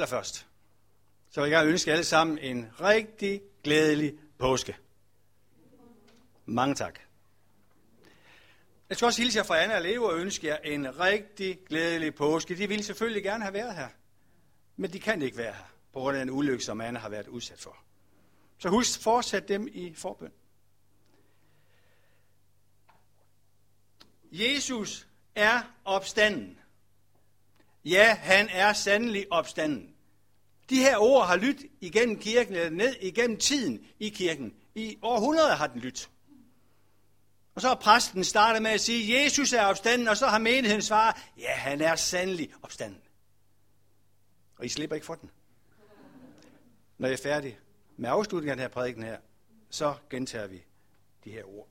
Allerførst, så vil jeg ønske alle sammen en rigtig glædelig påske. Mange tak. Jeg skal også hilse jer fra Anna og Leo og ønske jer en rigtig glædelig påske. De ville selvfølgelig gerne have været her, men de kan ikke være her, på grund af den ulykke, som Anna har været udsat for. Så husk, fortsæt dem i forbøn. Jesus er opstanden. Ja, han er sandelig opstanden. De her ord har lyttet igennem kirken, eller ned igennem tiden i kirken. I århundreder har den lyttet. Og så har præsten startet med at sige, Jesus er opstanden, og så har menigheden svaret, ja, han er sandelig opstanden. Og I slipper ikke for den. Når jeg er færdig med afslutningen af den her prædiken her, så gentager vi de her ord.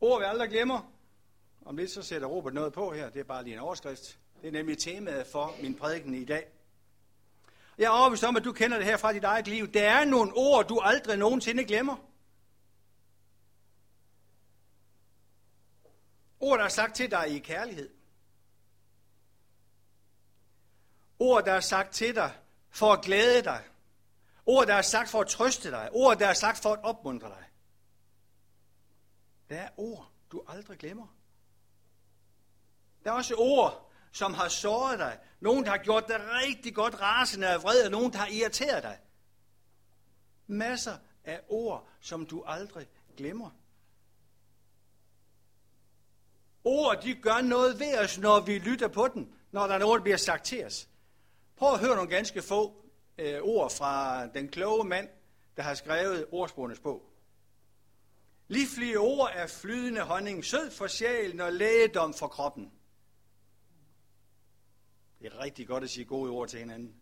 Ord vi aldrig glemmer. Om lidt så sætter Robert noget på her. Det er bare lige en overskrift. Det er nemlig temaet for min prædiken i dag. Jeg er overbevist om, at du kender det her fra dit eget liv. Der er nogle ord, du aldrig nogensinde glemmer. Ord, der er sagt til dig i kærlighed. Ord, der er sagt til dig for at glæde dig. Ord, der er sagt for at trøste dig. Ord, der er sagt for at opmuntre dig. Der er ord, du aldrig glemmer. Der er også ord, som har såret dig. Nogen, der har gjort dig rigtig godt rasende af vred, og nogen, der har irriteret dig. Masser af ord, som du aldrig glemmer. Ord, de gør noget ved os, når vi lytter på den, når der er noget, der bliver sagt til os. Prøv at høre nogle ganske få øh, ord fra den kloge mand, der har skrevet ordsprogenes bog. Livlige ord er flydende honning, sød for sjælen og lægedom for kroppen. Det er rigtig godt at sige gode ord til hinanden.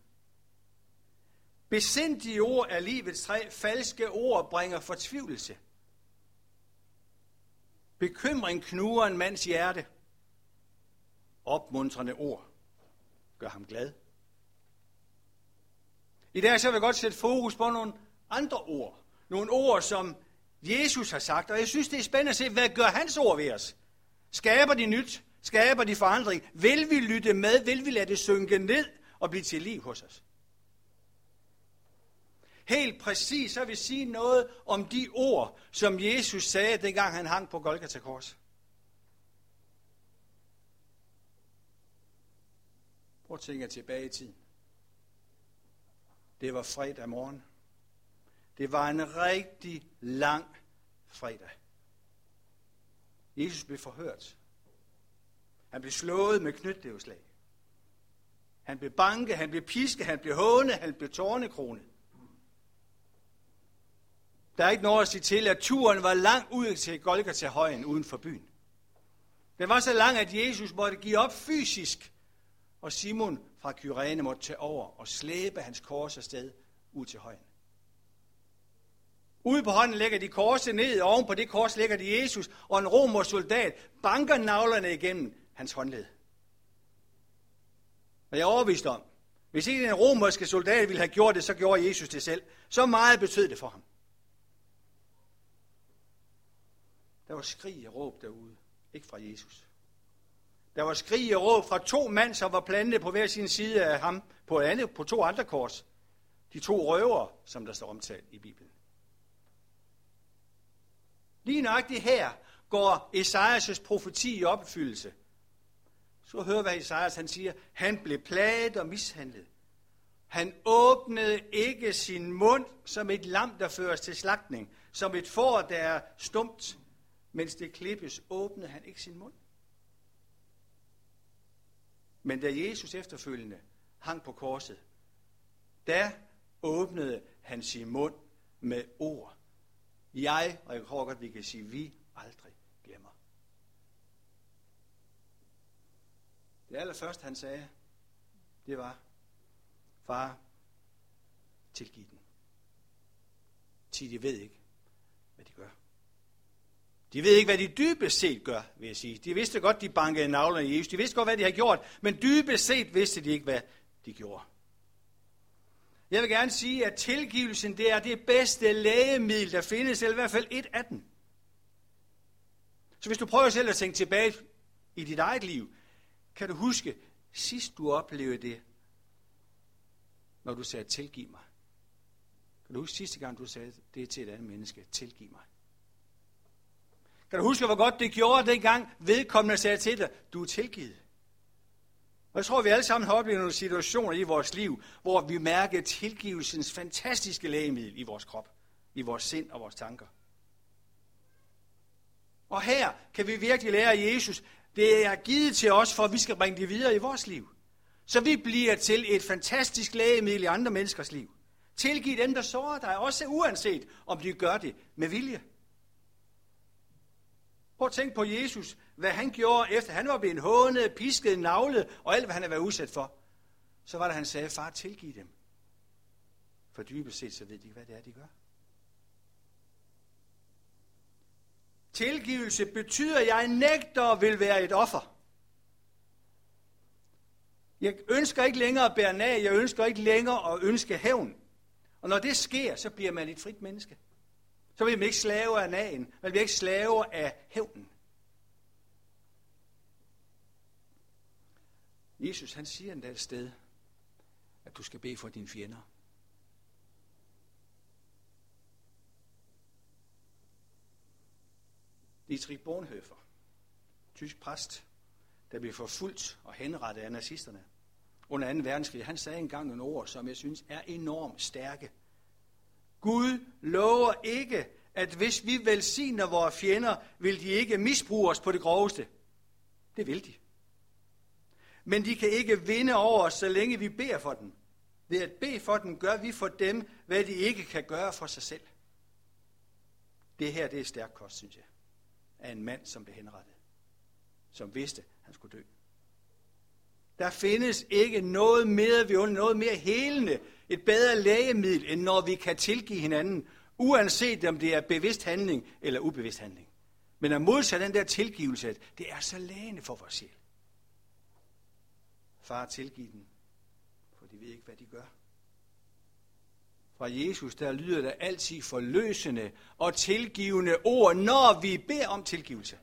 Besindige ord er livets træ, falske ord bringer fortvivlelse. Bekymring knuger en mands hjerte. Opmuntrende ord gør ham glad. I dag så vil jeg godt sætte fokus på nogle andre ord. Nogle ord, som Jesus har sagt. Og jeg synes, det er spændende at se, hvad gør hans ord ved os? Skaber de nyt? Skaber de forandring? Vil vi lytte med? Vil vi lade det synke ned og blive til liv hos os? Helt præcis, så vil sige noget om de ord, som Jesus sagde, dengang han hang på Golgata Kors. Prøv at tænke tilbage i tiden. Det var fredag morgen. Det var en rigtig lang fredag. Jesus blev forhørt. Han blev slået med knytnæveslag. Han blev banket, han blev pisket, han blev hånet, han blev tårnekronet. Der er ikke noget at sige til, at turen var lang ud til Golgata højen uden for byen. Den var så lang, at Jesus måtte give op fysisk, og Simon fra Kyrene måtte tage over og slæbe hans kors afsted ud til højen. Ude på hånden lægger de korset ned, og oven på det kors lægger de Jesus, og en romersk soldat banker navlerne igennem hans håndled. Og jeg er overbevist om, hvis ikke en romerske soldat ville have gjort det, så gjorde Jesus det selv. Så meget betød det for ham. Der var skrig og råb derude, ikke fra Jesus. Der var skrig og råb fra to mænd, som var plantet på hver sin side af ham, på, andet, på to andre kors. De to røver, som der står omtalt i Bibelen. Lige nøjagtigt her går Esajas' profeti i opfyldelse. Så hør, hvad Isaias han siger. Han blev plaget og mishandlet. Han åbnede ikke sin mund som et lam, der føres til slagtning, som et får, der er stumt. Mens det klippes, åbnede han ikke sin mund. Men da Jesus efterfølgende hang på korset, der åbnede han sin mund med ord. Jeg, og jeg tror godt, vi kan sige, vi aldrig glemmer. Det allerførste, han sagde, det var, far, tilgiv den. Til de ved ikke, hvad de gør. De ved ikke, hvad de dybest set gør, vil jeg sige. De vidste godt, de bankede navlerne i Jesus. De vidste godt, hvad de havde gjort. Men dybest set vidste de ikke, hvad de gjorde. Jeg vil gerne sige, at tilgivelsen det er det bedste lægemiddel, der findes, eller i hvert fald et af dem. Så hvis du prøver selv at tænke tilbage i dit eget liv, kan du huske, sidst du oplevede det når du sagde, tilgiv mig? Kan du huske sidste gang, du sagde det til et andet menneske? Tilgiv mig. Kan du huske, hvor godt det gjorde dengang vedkommende sagde til dig, du er tilgivet? Og jeg tror, vi alle sammen har oplevet nogle situationer i vores liv, hvor vi mærker tilgivelsens fantastiske lægemiddel i vores krop, i vores sind og vores tanker. Og her kan vi virkelig lære af Jesus, det er givet til os, for at vi skal bringe det videre i vores liv. Så vi bliver til et fantastisk lægemiddel i andre menneskers liv. Tilgiv dem, der sårer dig, også uanset om de gør det med vilje. Prøv at tænke på Jesus, hvad han gjorde, efter han var blevet hånet, pisket, navlet og alt, hvad han havde været udsat for. Så var det, han sagde, far, tilgiv dem. For dybest set, så ved de, hvad det er, de gør. Tilgivelse betyder, at jeg nægter at vil være et offer. Jeg ønsker ikke længere at bære nag, jeg ønsker ikke længere at ønske hævn. Og når det sker, så bliver man et frit menneske. Så bliver man ikke slave af nagen, man bliver ikke slave af hævnen. Jesus han siger endda et sted, at du skal bede for dine fjender. Dietrich Bonhoeffer, tysk præst, der blev forfulgt og henrettet af nazisterne under 2. verdenskrig, han sagde engang nogle ord, som jeg synes er enormt stærke. Gud lover ikke, at hvis vi velsigner vores fjender, vil de ikke misbruge os på det groveste. Det vil de. Men de kan ikke vinde over os, så længe vi beder for dem. Ved at bede for dem, gør vi for dem, hvad de ikke kan gøre for sig selv. Det her, det er stærk kost, synes jeg, af en mand, som blev henrettet. Som vidste, at han skulle dø. Der findes ikke noget mere vi noget mere helende, et bedre lægemiddel, end når vi kan tilgive hinanden, uanset om det er bevidst handling eller ubevidst handling. Men at modsætte den der tilgivelse, det er så lægende for vores sjæl. Far, tilgiv dem, for de ved ikke, hvad de gør. Fra Jesus, der lyder der altid forløsende og tilgivende ord, når vi beder om tilgivelse.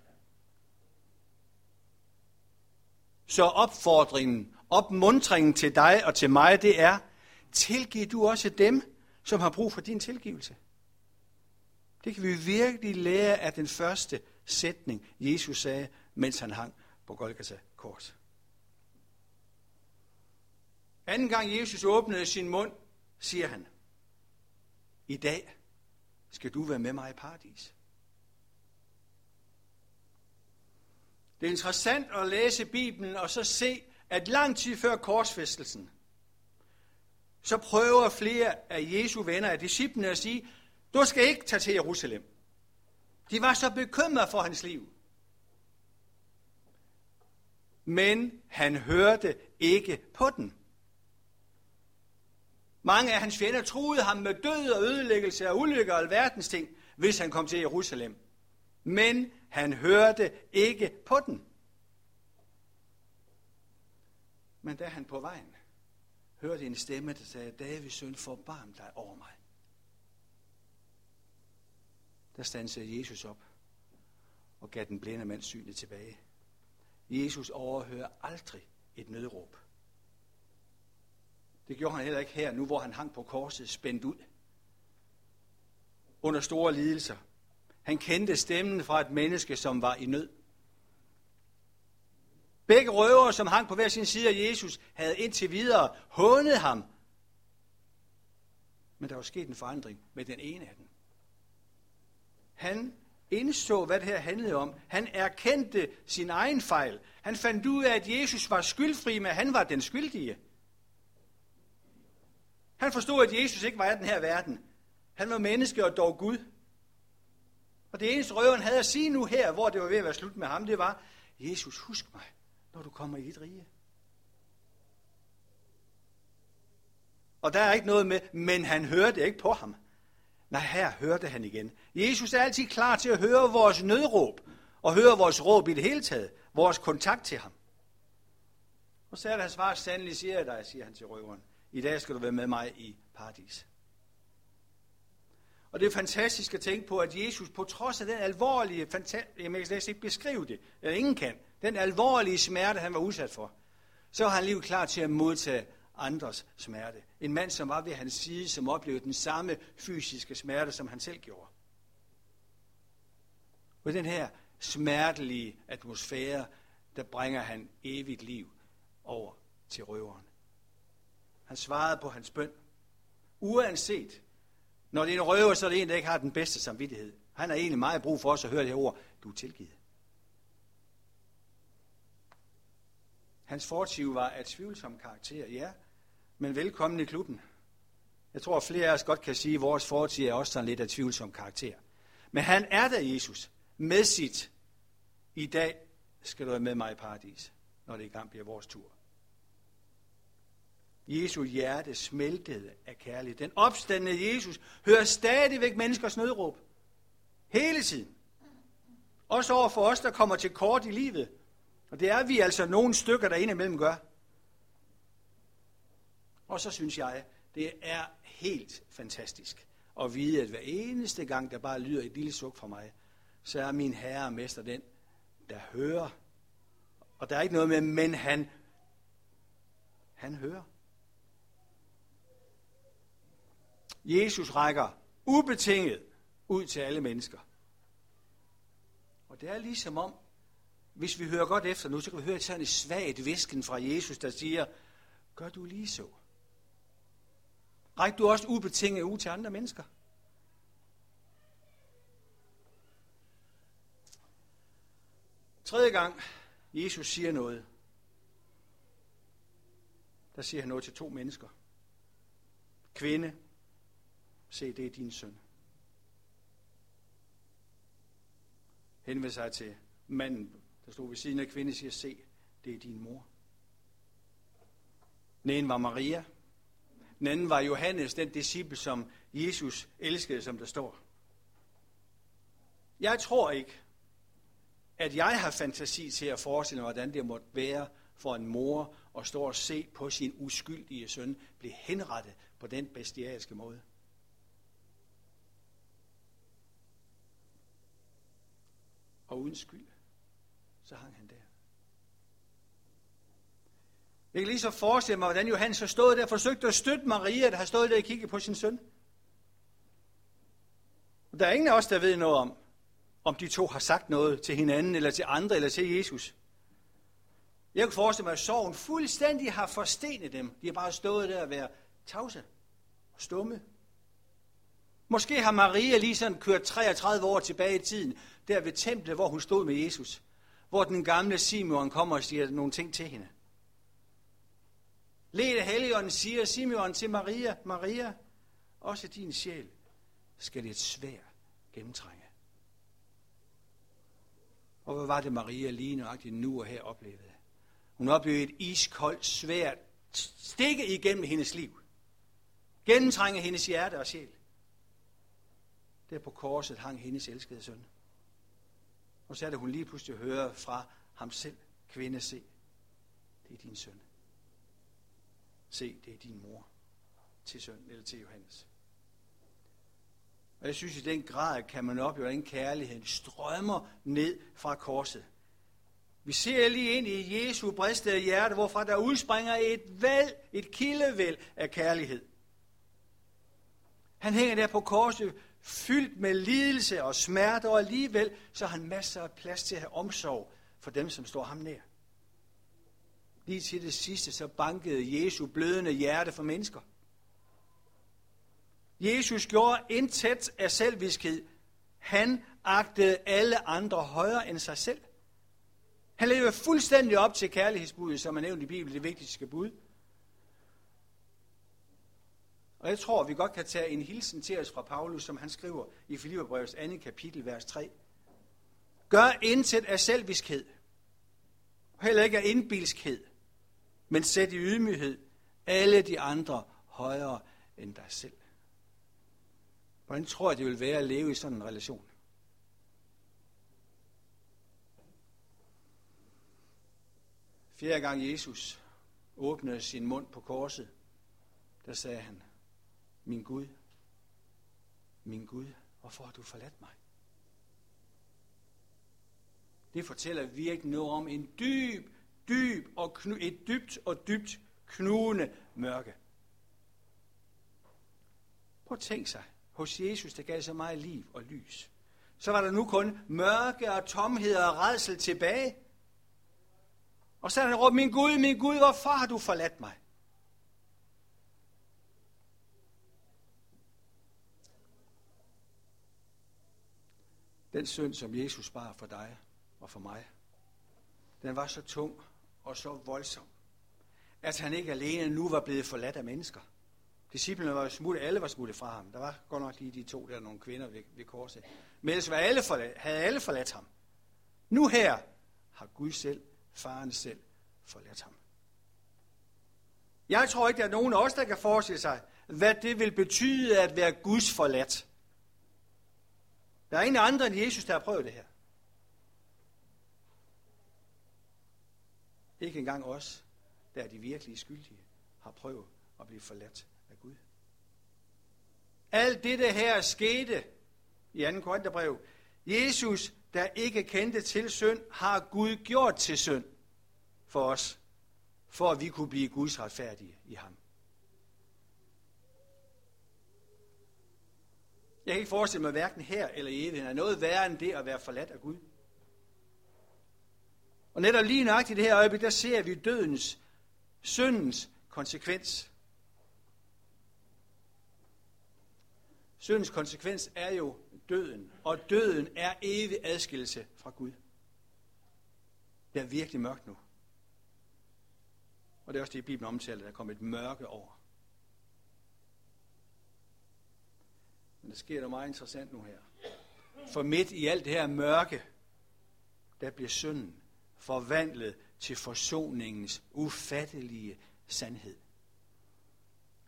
Så opfordringen, opmuntringen til dig og til mig, det er, tilgiv du også dem, som har brug for din tilgivelse. Det kan vi virkelig lære af den første sætning, Jesus sagde, mens han hang på Golgata kors. Anden gang Jesus åbnede sin mund, siger han, i dag skal du være med mig i paradis. Det er interessant at læse Bibelen og så se, at lang tid før korsfæstelsen, så prøver flere af Jesu venner af disciplene at sige, du skal ikke tage til Jerusalem. De var så bekymrede for hans liv. Men han hørte ikke på den. Mange af hans fjender troede ham med død og ødelæggelse og ulykker og alverdens ting, hvis han kom til Jerusalem. Men han hørte ikke på den. Men da han på vejen hørte en stemme, der sagde, Davids søn, forbarm dig over mig. Der stansede Jesus op og gav den blinde mand synet tilbage. Jesus overhører aldrig et nødråb. Det gjorde han heller ikke her, nu hvor han hang på korset spændt ud. Under store lidelser. Han kendte stemmen fra et menneske, som var i nød. Begge røvere, som hang på hver sin side af Jesus, havde indtil videre hånet ham. Men der var sket en forandring med den ene af dem. Han indså, hvad det her handlede om. Han erkendte sin egen fejl. Han fandt ud af, at Jesus var skyldfri, men han var den skyldige. Han forstod, at Jesus ikke var af den her verden. Han var menneske og dog Gud. Og det eneste røveren havde at sige nu her, hvor det var ved at være slut med ham, det var, Jesus, husk mig, når du kommer i dit rige. Og der er ikke noget med, men han hørte ikke på ham. Nej, her hørte han igen. Jesus er altid klar til at høre vores nødråb, og høre vores råb i det hele taget, vores kontakt til ham. Og så er det hans svar, sandelig siger jeg dig, siger han til røveren. I dag skal du være med mig i paradis. Og det er fantastisk at tænke på, at Jesus på trods af den alvorlige, jeg kan slet ikke beskrive det, eller ingen kan, den alvorlige smerte, han var udsat for, så var han lige klar til at modtage andres smerte. En mand, som var ved hans side, som oplevede den samme fysiske smerte, som han selv gjorde. Og den her smertelige atmosfære, der bringer han evigt liv over til røveren. Han svarede på hans bøn. Uanset, når det er en røver, så er det en, der ikke har den bedste samvittighed. Han har egentlig meget brug for os at høre det her ord. Du er tilgivet. Hans fortiv var af tvivlsom karakter, ja, men velkommen i klubben. Jeg tror, at flere af os godt kan sige, at vores fortid er også sådan lidt af tvivlsom karakter. Men han er der, Jesus, med sit. I dag skal du være med mig i paradis, når det i gang bliver vores tur. Jesu hjerte smeltede af kærlighed. Den opstandende Jesus hører stadigvæk menneskers nødråb. Hele tiden. Også over for os, der kommer til kort i livet. Og det er vi altså nogle stykker, der indimellem gør. Og så synes jeg, det er helt fantastisk at vide, at hver eneste gang, der bare lyder et lille suk fra mig, så er min herre og mester den, der hører. Og der er ikke noget med, men han, han hører. Jesus rækker ubetinget ud til alle mennesker. Og det er ligesom om, hvis vi hører godt efter nu, så kan vi høre sådan et svagt visken fra Jesus, der siger, gør du lige så. Ræk du også ubetinget ud til andre mennesker. Tredje gang, Jesus siger noget, der siger han noget til to mennesker. Kvinde, se det er din søn. Henvend sig til manden, der stod ved siden af kvinden, siger, se, det er din mor. Den ene var Maria. Den anden var Johannes, den disciple, som Jesus elskede, som der står. Jeg tror ikke, at jeg har fantasi til at forestille mig, hvordan det måtte være for en mor at stå og se på sin uskyldige søn blive henrettet på den bestialske måde. Og uden skyld, så hang han der. Jeg kan lige så forestille mig, hvordan Johannes har stået der og forsøgt at støtte Maria, der har stået der og kigget på sin søn. Der er ingen af os, der ved noget om, om de to har sagt noget til hinanden, eller til andre, eller til Jesus. Jeg kan forestille mig, at sorgen fuldstændig har forstenet dem. De har bare stået der og været tavse og stumme. Måske har Maria lige sådan kørt 33 år tilbage i tiden, der ved templet, hvor hun stod med Jesus. Hvor den gamle Simeon kommer og siger nogle ting til hende. Lede Helligånden siger Simeon til Maria, Maria, også din sjæl skal det et svær gennemtrænge. Og hvad var det, Maria lige nøjagtigt nu og her oplevede? Hun oplevede et iskoldt, svært stikke igennem hendes liv. Gennemtrænge hendes hjerte og sjæl. Der på korset hang hendes elskede søn. Og så er det, hun lige pludselig hører fra ham selv, kvinde, se, det er din søn. Se, det er din mor til søn eller til Johannes. Og jeg synes, i den grad kan man opleve, hvordan kærlighed strømmer ned fra korset. Vi ser lige ind i Jesu bristede hjerte, hvorfra der udspringer et væld, et kildevæld af kærlighed. Han hænger der på korset, fyldt med lidelse og smerte, og alligevel så har han masser af plads til at have omsorg for dem, som står ham nær. Lige til det sidste, så bankede Jesu blødende hjerte for mennesker. Jesus gjorde intet af selvviskhed. Han agtede alle andre højere end sig selv. Han levede fuldstændig op til kærlighedsbuddet, som er nævnt i Bibelen, det vigtigste bud. Og jeg tror, vi godt kan tage en hilsen til os fra Paulus, som han skriver i Filipperbrevets andet kapitel, vers 3. Gør intet af selviskhed, heller ikke af indbilskhed, men sæt i ydmyghed alle de andre højere end dig selv. Hvordan tror jeg, det vil være at leve i sådan en relation? Fjerde gang Jesus åbnede sin mund på korset, der sagde han, min Gud, min Gud, hvorfor har du forladt mig? Det fortæller virkelig noget om en dyb, dyb og knu, et dybt og dybt knugende mørke. Prøv at tænk sig, hos Jesus, der gav så meget liv og lys. Så var der nu kun mørke og tomhed og redsel tilbage. Og så han råbt, min Gud, min Gud, hvorfor har du forladt mig? Den synd, som Jesus bar for dig og for mig, den var så tung og så voldsom, at han ikke alene nu var blevet forladt af mennesker. Disciplene var smuttet, alle var smuttet fra ham. Der var godt nok lige de to der, nogle kvinder ved, ved korset. Men ellers var alle forladt, havde alle forladt ham. Nu her har Gud selv, faren selv, forladt ham. Jeg tror ikke, der er nogen af os, der kan forestille sig, hvad det vil betyde at være Guds forladt. Der er ingen andre end Jesus, der har prøvet det her. Ikke engang os, der er de virkelige skyldige, har prøvet at blive forladt af Gud. Alt det her skete i 2. Korintherbrev. Jesus, der ikke kendte til synd, har Gud gjort til synd for os, for at vi kunne blive Guds retfærdige i ham. Jeg kan ikke forestille mig hverken her eller i evigheden er noget værre end det at være forladt af Gud. Og netop lige nøjagtigt i det her øjeblik, der ser vi dødens, syndens konsekvens. Syndens konsekvens er jo døden, og døden er evig adskillelse fra Gud. Det er virkelig mørkt nu. Og det er også det, Bibelen omtaler, der kommer et mørke over. Men der sker noget meget interessant nu her. For midt i alt det her mørke, der bliver synden forvandlet til forsoningens ufattelige sandhed.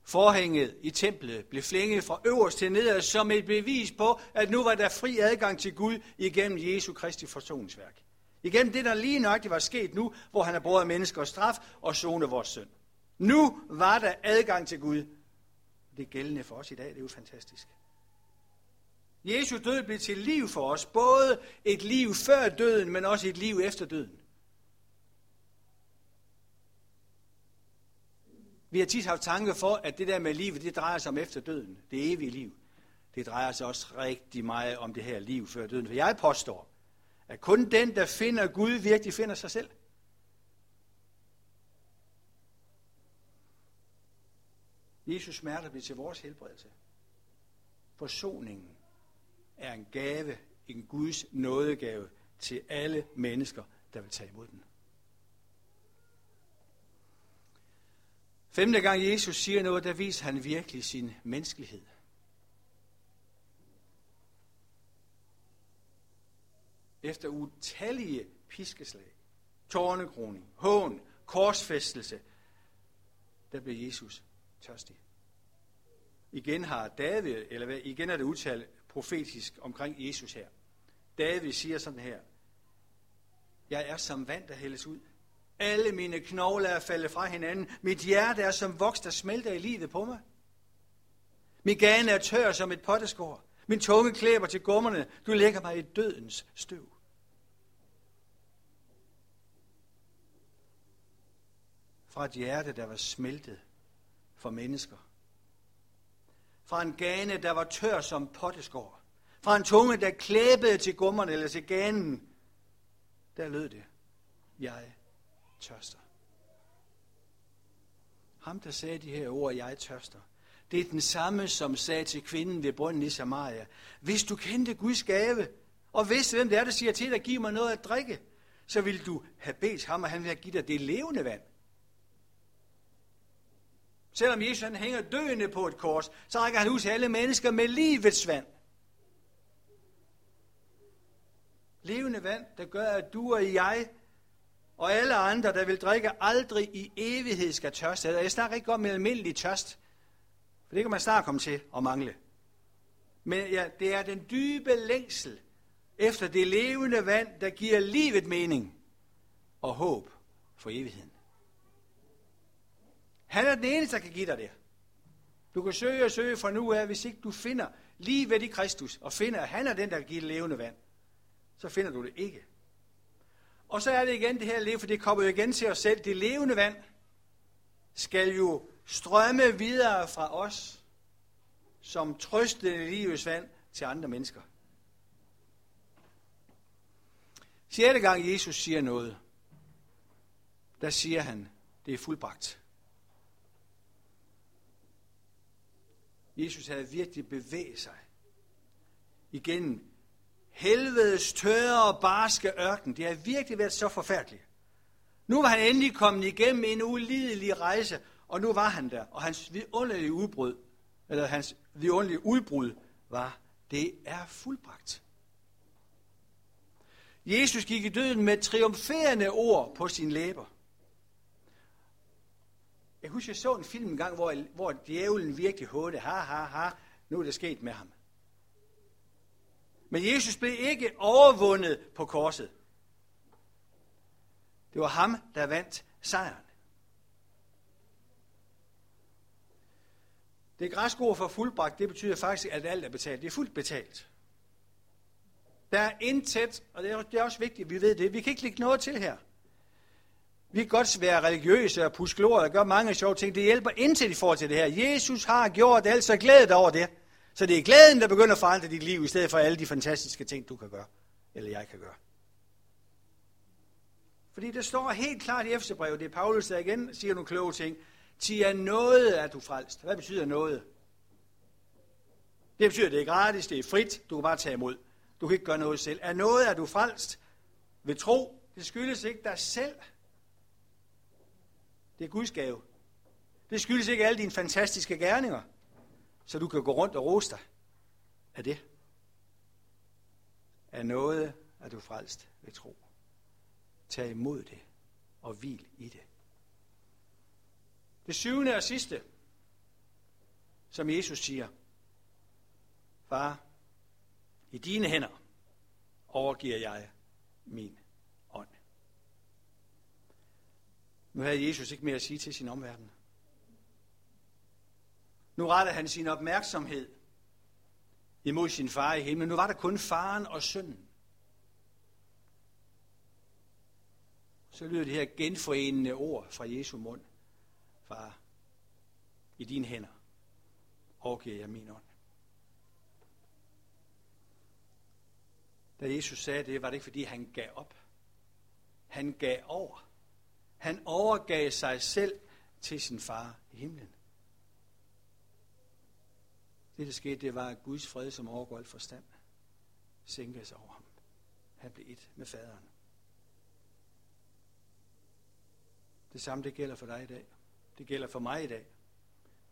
Forhænget i templet blev flænget fra øverst til nederst som et bevis på, at nu var der fri adgang til Gud igennem Jesu Kristi forsoningsværk. Igennem det, der lige nøjagtigt var sket nu, hvor han har brugt menneskers straf og zone vores synd. Nu var der adgang til Gud. Det er gældende for os i dag, det er jo fantastisk. Jesu død blev til liv for os, både et liv før døden, men også et liv efter døden. Vi har tit haft tanke for, at det der med livet, det drejer sig om efter døden. Det evige liv. Det drejer sig også rigtig meget om det her liv før døden. For jeg påstår, at kun den, der finder Gud, virkelig finder sig selv. Jesus smerter bliver til vores helbredelse. Forsoningen er en gave, en Guds nådegave til alle mennesker, der vil tage imod den. Femte gang Jesus siger noget, der viser han virkelig sin menneskelighed. Efter utallige piskeslag, tårnekroning, hån, korsfæstelse, der blev Jesus tørstig. Igen har David, eller hvad, igen er det udtalt profetisk omkring Jesus her. David siger sådan her, jeg er som vand, der hældes ud. Alle mine knogler er faldet fra hinanden. Mit hjerte er som voks, der smelter i livet på mig. Min gane er tør som et potteskår. Min tunge klæber til gummerne. Du lægger mig i dødens støv. Fra et hjerte, der var smeltet for mennesker. Fra en gane, der var tør som potteskår. Fra en tunge, der klæbede til gummerne eller til ganen. Der lød det. Jeg tørster. Ham, der sagde de her ord, jeg tørster, det er den samme, som sagde til kvinden ved brønden i Samaria, hvis du kendte Guds gave, og vidste, hvem det er, der siger til dig, giv mig noget at drikke, så vil du have bedt ham, og han vil give dig det levende vand. Selvom Jesus han hænger døende på et kors, så rækker han ud til alle mennesker med livets vand. Levende vand, der gør, at du og jeg og alle andre, der vil drikke, aldrig i evighed skal tørste. Jeg snakker ikke om en almindelig tørst, for det kan man snart komme til at mangle. Men ja, det er den dybe længsel efter det levende vand, der giver livet mening og håb for evigheden. Han er den eneste, der kan give dig det. Du kan søge og søge fra nu af, hvis ikke du finder lige ved i Kristus, og finder, at han er den, der kan give levende vand, så finder du det ikke. Og så er det igen det her liv, for det kommer jo igen til os selv, det levende vand. skal jo strømme videre fra os, som trøstende livets vand til andre mennesker. Sjette gang Jesus siger noget, der siger han, det er fuldbragt. Jesus havde virkelig bevæget sig igennem helvedes tørre og barske ørken. Det havde virkelig været så forfærdeligt. Nu var han endelig kommet igennem en ulidelig rejse, og nu var han der. Og hans vidunderlige udbrud, eller hans vidunderlige udbrud var, det er fuldbragt. Jesus gik i døden med triumferende ord på sine læber. Jeg husker, jeg så en film engang, hvor, hvor djævlen virkelig hårde, ha, ha, ha, nu er det sket med ham. Men Jesus blev ikke overvundet på korset. Det var ham, der vandt sejren. Det græske ord for fuldbragt, det betyder faktisk, at alt er betalt. Det er fuldt betalt. Der er intet, og det er, det er også vigtigt, at vi ved det. Vi kan ikke lægge noget til her. Vi kan godt være religiøse og puske lort og gøre mange sjove ting. Det hjælper intet i forhold til det her. Jesus har gjort alt, så glæd dig over det. Så det er glæden, der begynder at forandre dit liv, i stedet for alle de fantastiske ting, du kan gøre, eller jeg kan gøre. Fordi det står helt klart i Efterbrevet, det er Paulus, der igen siger nogle kloge ting. Til er noget, er du frelst. Hvad betyder noget? Det betyder, at det er gratis, det er frit, du kan bare tage imod. Du kan ikke gøre noget selv. Er noget, er du frelst ved tro? Det skyldes ikke dig selv. Det er Guds gave. Det skyldes ikke alle dine fantastiske gerninger, så du kan gå rundt og rose dig af det. Er noget, er du frelst ved tro. Tag imod det og hvil i det. Det syvende og sidste, som Jesus siger, Far, i dine hænder overgiver jeg min ånd. Nu havde Jesus ikke mere at sige til sin omverden. Nu rettede han sin opmærksomhed imod sin far i himlen. Nu var der kun faren og sønnen. Så lyder det her genforenende ord fra Jesu mund. Far, i dine hænder overgiver jeg min ånd. Da Jesus sagde det, var det ikke fordi han gav op. Han gav over. Han overgav sig selv til sin far i himlen. Det, der skete, det var, at Guds fred, som overgår alt forstand, sænkede sig over ham. Han blev et med faderen. Det samme, det gælder for dig i dag. Det gælder for mig i dag.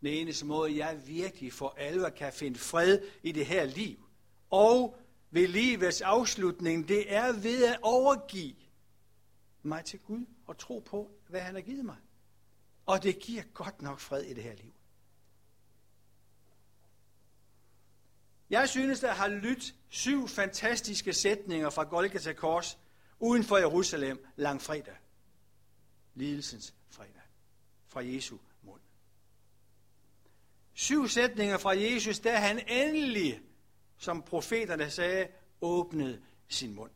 Den eneste måde, jeg virkelig for alvor kan finde fred i det her liv, og ved livets afslutning, det er ved at overgive mig til Gud og tro på, hvad han har givet mig. Og det giver godt nok fred i det her liv. Jeg synes, der har lyttet syv fantastiske sætninger fra Golgata Kors uden for Jerusalem langfredag. Lidelsens fredag. Fra Jesu mund. Syv sætninger fra Jesus, der han endelig som profeterne sagde, åbnede sin mund.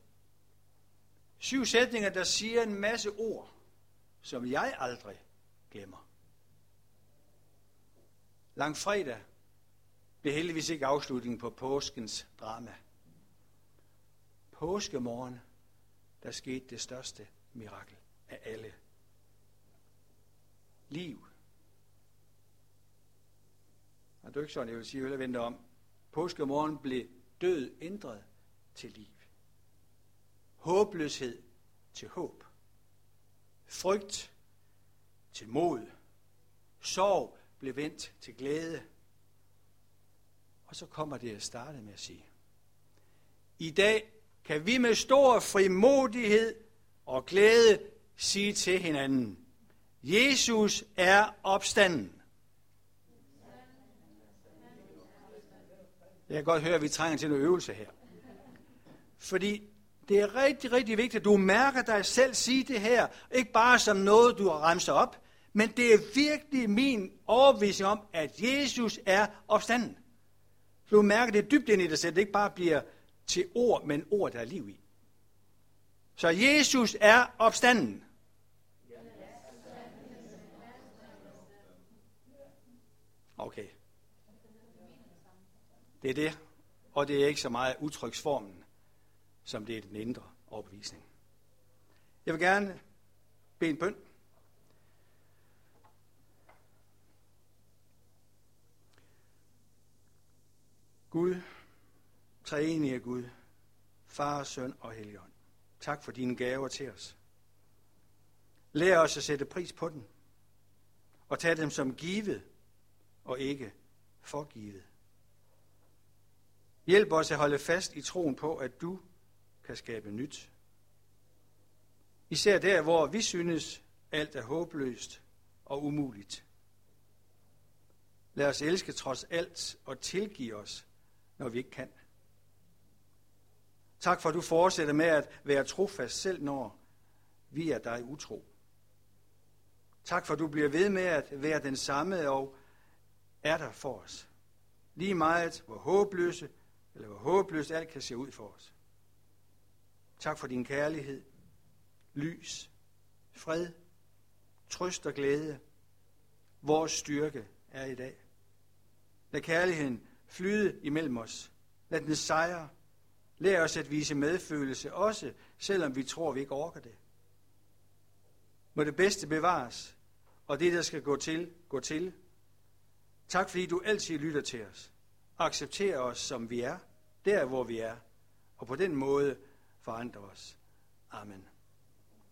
Syv sætninger, der siger en masse ord, som jeg aldrig glemmer. Langfredag blev heldigvis ikke afslutningen på påskens drama. Påskemorgen, der skete det største mirakel af alle. Liv. Og det er ikke sådan, jeg vil sige, at jeg vente om. Påskemorgen blev død ændret til liv. Håbløshed til håb. Frygt til mod. Sorg blev vendt til glæde. Og så kommer det jeg starte med at sige. I dag kan vi med stor frimodighed og glæde sige til hinanden, Jesus er opstanden. Jeg kan godt høre, at vi trænger til noget øvelse her. Fordi det er rigtig, rigtig vigtigt, at du mærker dig selv sige det her. Ikke bare som noget, du har remset op, men det er virkelig min overbevisning om, at Jesus er opstanden. Så du mærker det dybt ind i dig selv, det ikke bare bliver til ord, men ord, der er liv i. Så Jesus er opstanden. Okay. Det er det, og det er ikke så meget udtryksformen, som det er den indre overbevisning. Jeg vil gerne bede en bøn. Gud, treenige Gud, Far, Søn og Helligånd. Tak for dine gaver til os. Lær os at sætte pris på dem, og tage dem som givet og ikke forgivet. Hjælp os at holde fast i troen på, at du kan skabe nyt. Især der, hvor vi synes, alt er håbløst og umuligt. Lad os elske trods alt og tilgive os, når vi ikke kan. Tak for, at du fortsætter med at være trofast selv, når vi er dig utro. Tak for, at du bliver ved med at være den samme og er der for os. Lige meget, hvor håbløse eller hvor håbløst alt kan se ud for os. Tak for din kærlighed, lys, fred, trøst og glæde. Vores styrke er i dag. Lad kærligheden flyde imellem os. Lad den sejre. Lær os at vise medfølelse, også selvom vi tror, vi ikke orker det. Må det bedste bevares, og det, der skal gå til, gå til. Tak fordi du altid lytter til os. Accepter os, som vi er, der hvor vi er, og på den måde forandre os. Amen.